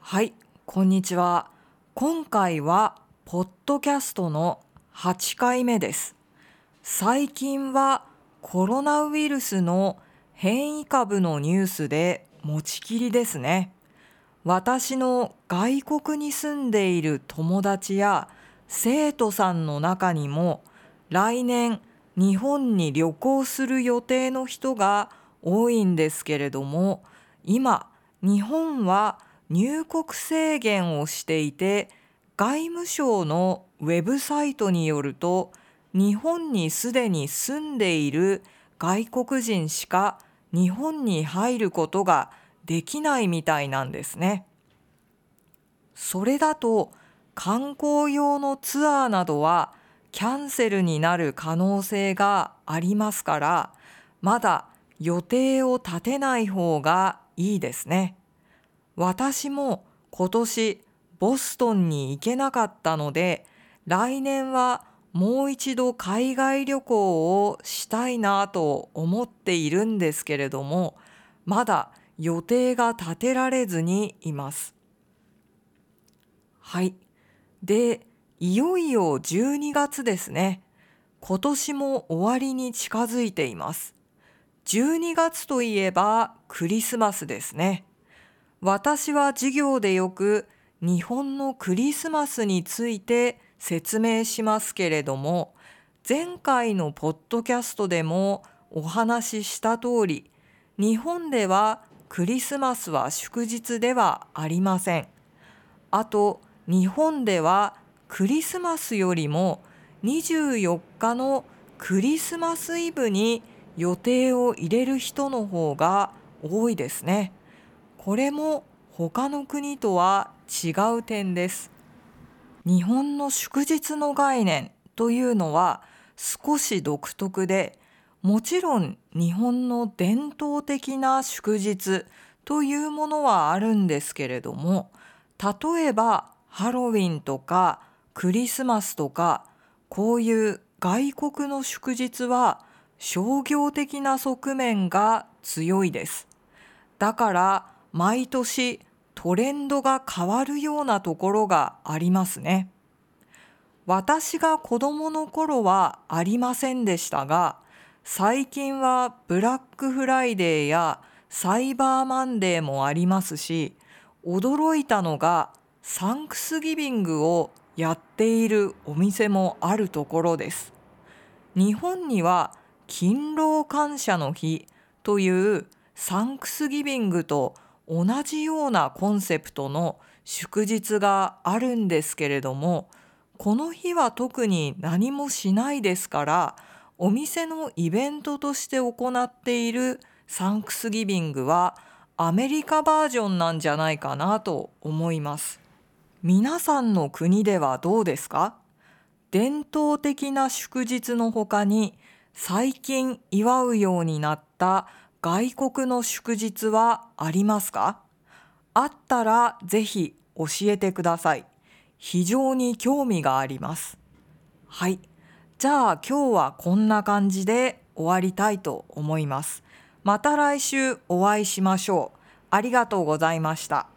はいこんにちは。今回はポッドキャストの8回目です。最近はコロナウイルスの変異株のニュースで持ちきりですね。私の外国に住んでいる友達や生徒さんの中にも来年日本に旅行する予定の人が多いんですけれども今日本は入国制限をしていて外務省のウェブサイトによると日本にすでに住んでいる外国人しか日本に入ることができないみたいなんですね。それだと観光用のツアーなどはキャンセルになる可能性がありますからまだ予定を立てない方がいいですね。私も今年ボストンに行けなかったので来年はもう一度海外旅行をしたいなと思っているんですけれどもまだ予定が立てられずにいます。はい。で、いよいよ12月ですね。今年も終わりに近づいています。12月といえばクリスマスですね。私は授業でよく日本のクリスマスについて説明しますけれども前回のポッドキャストでもお話しした通り日本ではクリスマスは祝日ではありません。あと日本ではクリスマスよりも24日のクリスマスイブに予定を入れる人の方が多いですね。これも他の国とは違う点です。日本の祝日の概念というのは少し独特でもちろん日本の伝統的な祝日というものはあるんですけれども例えばハロウィンとかクリスマスとかこういう外国の祝日は商業的な側面が強いです。だから毎年トレンドが変わるようなところがありますね。私が子供の頃はありませんでしたが、最近はブラックフライデーやサイバーマンデーもありますし、驚いたのがサンクスギビングをやっているお店もあるところです。日本には勤労感謝の日というサンクスギビングと同じようなコンセプトの祝日があるんですけれどもこの日は特に何もしないですからお店のイベントとして行っているサンクスギビングはアメリカバージョンなんじゃないかなと思います。皆さんの国ではどうですか？伝統的な祝日の他に最近祝うようになった外国の祝日はありますか？あったらぜひ教えてください。非常に興味があります。はい。じゃあ今日はこんな感じで終わりたいと思います。また来週お会いしましょう。ありがとうございました。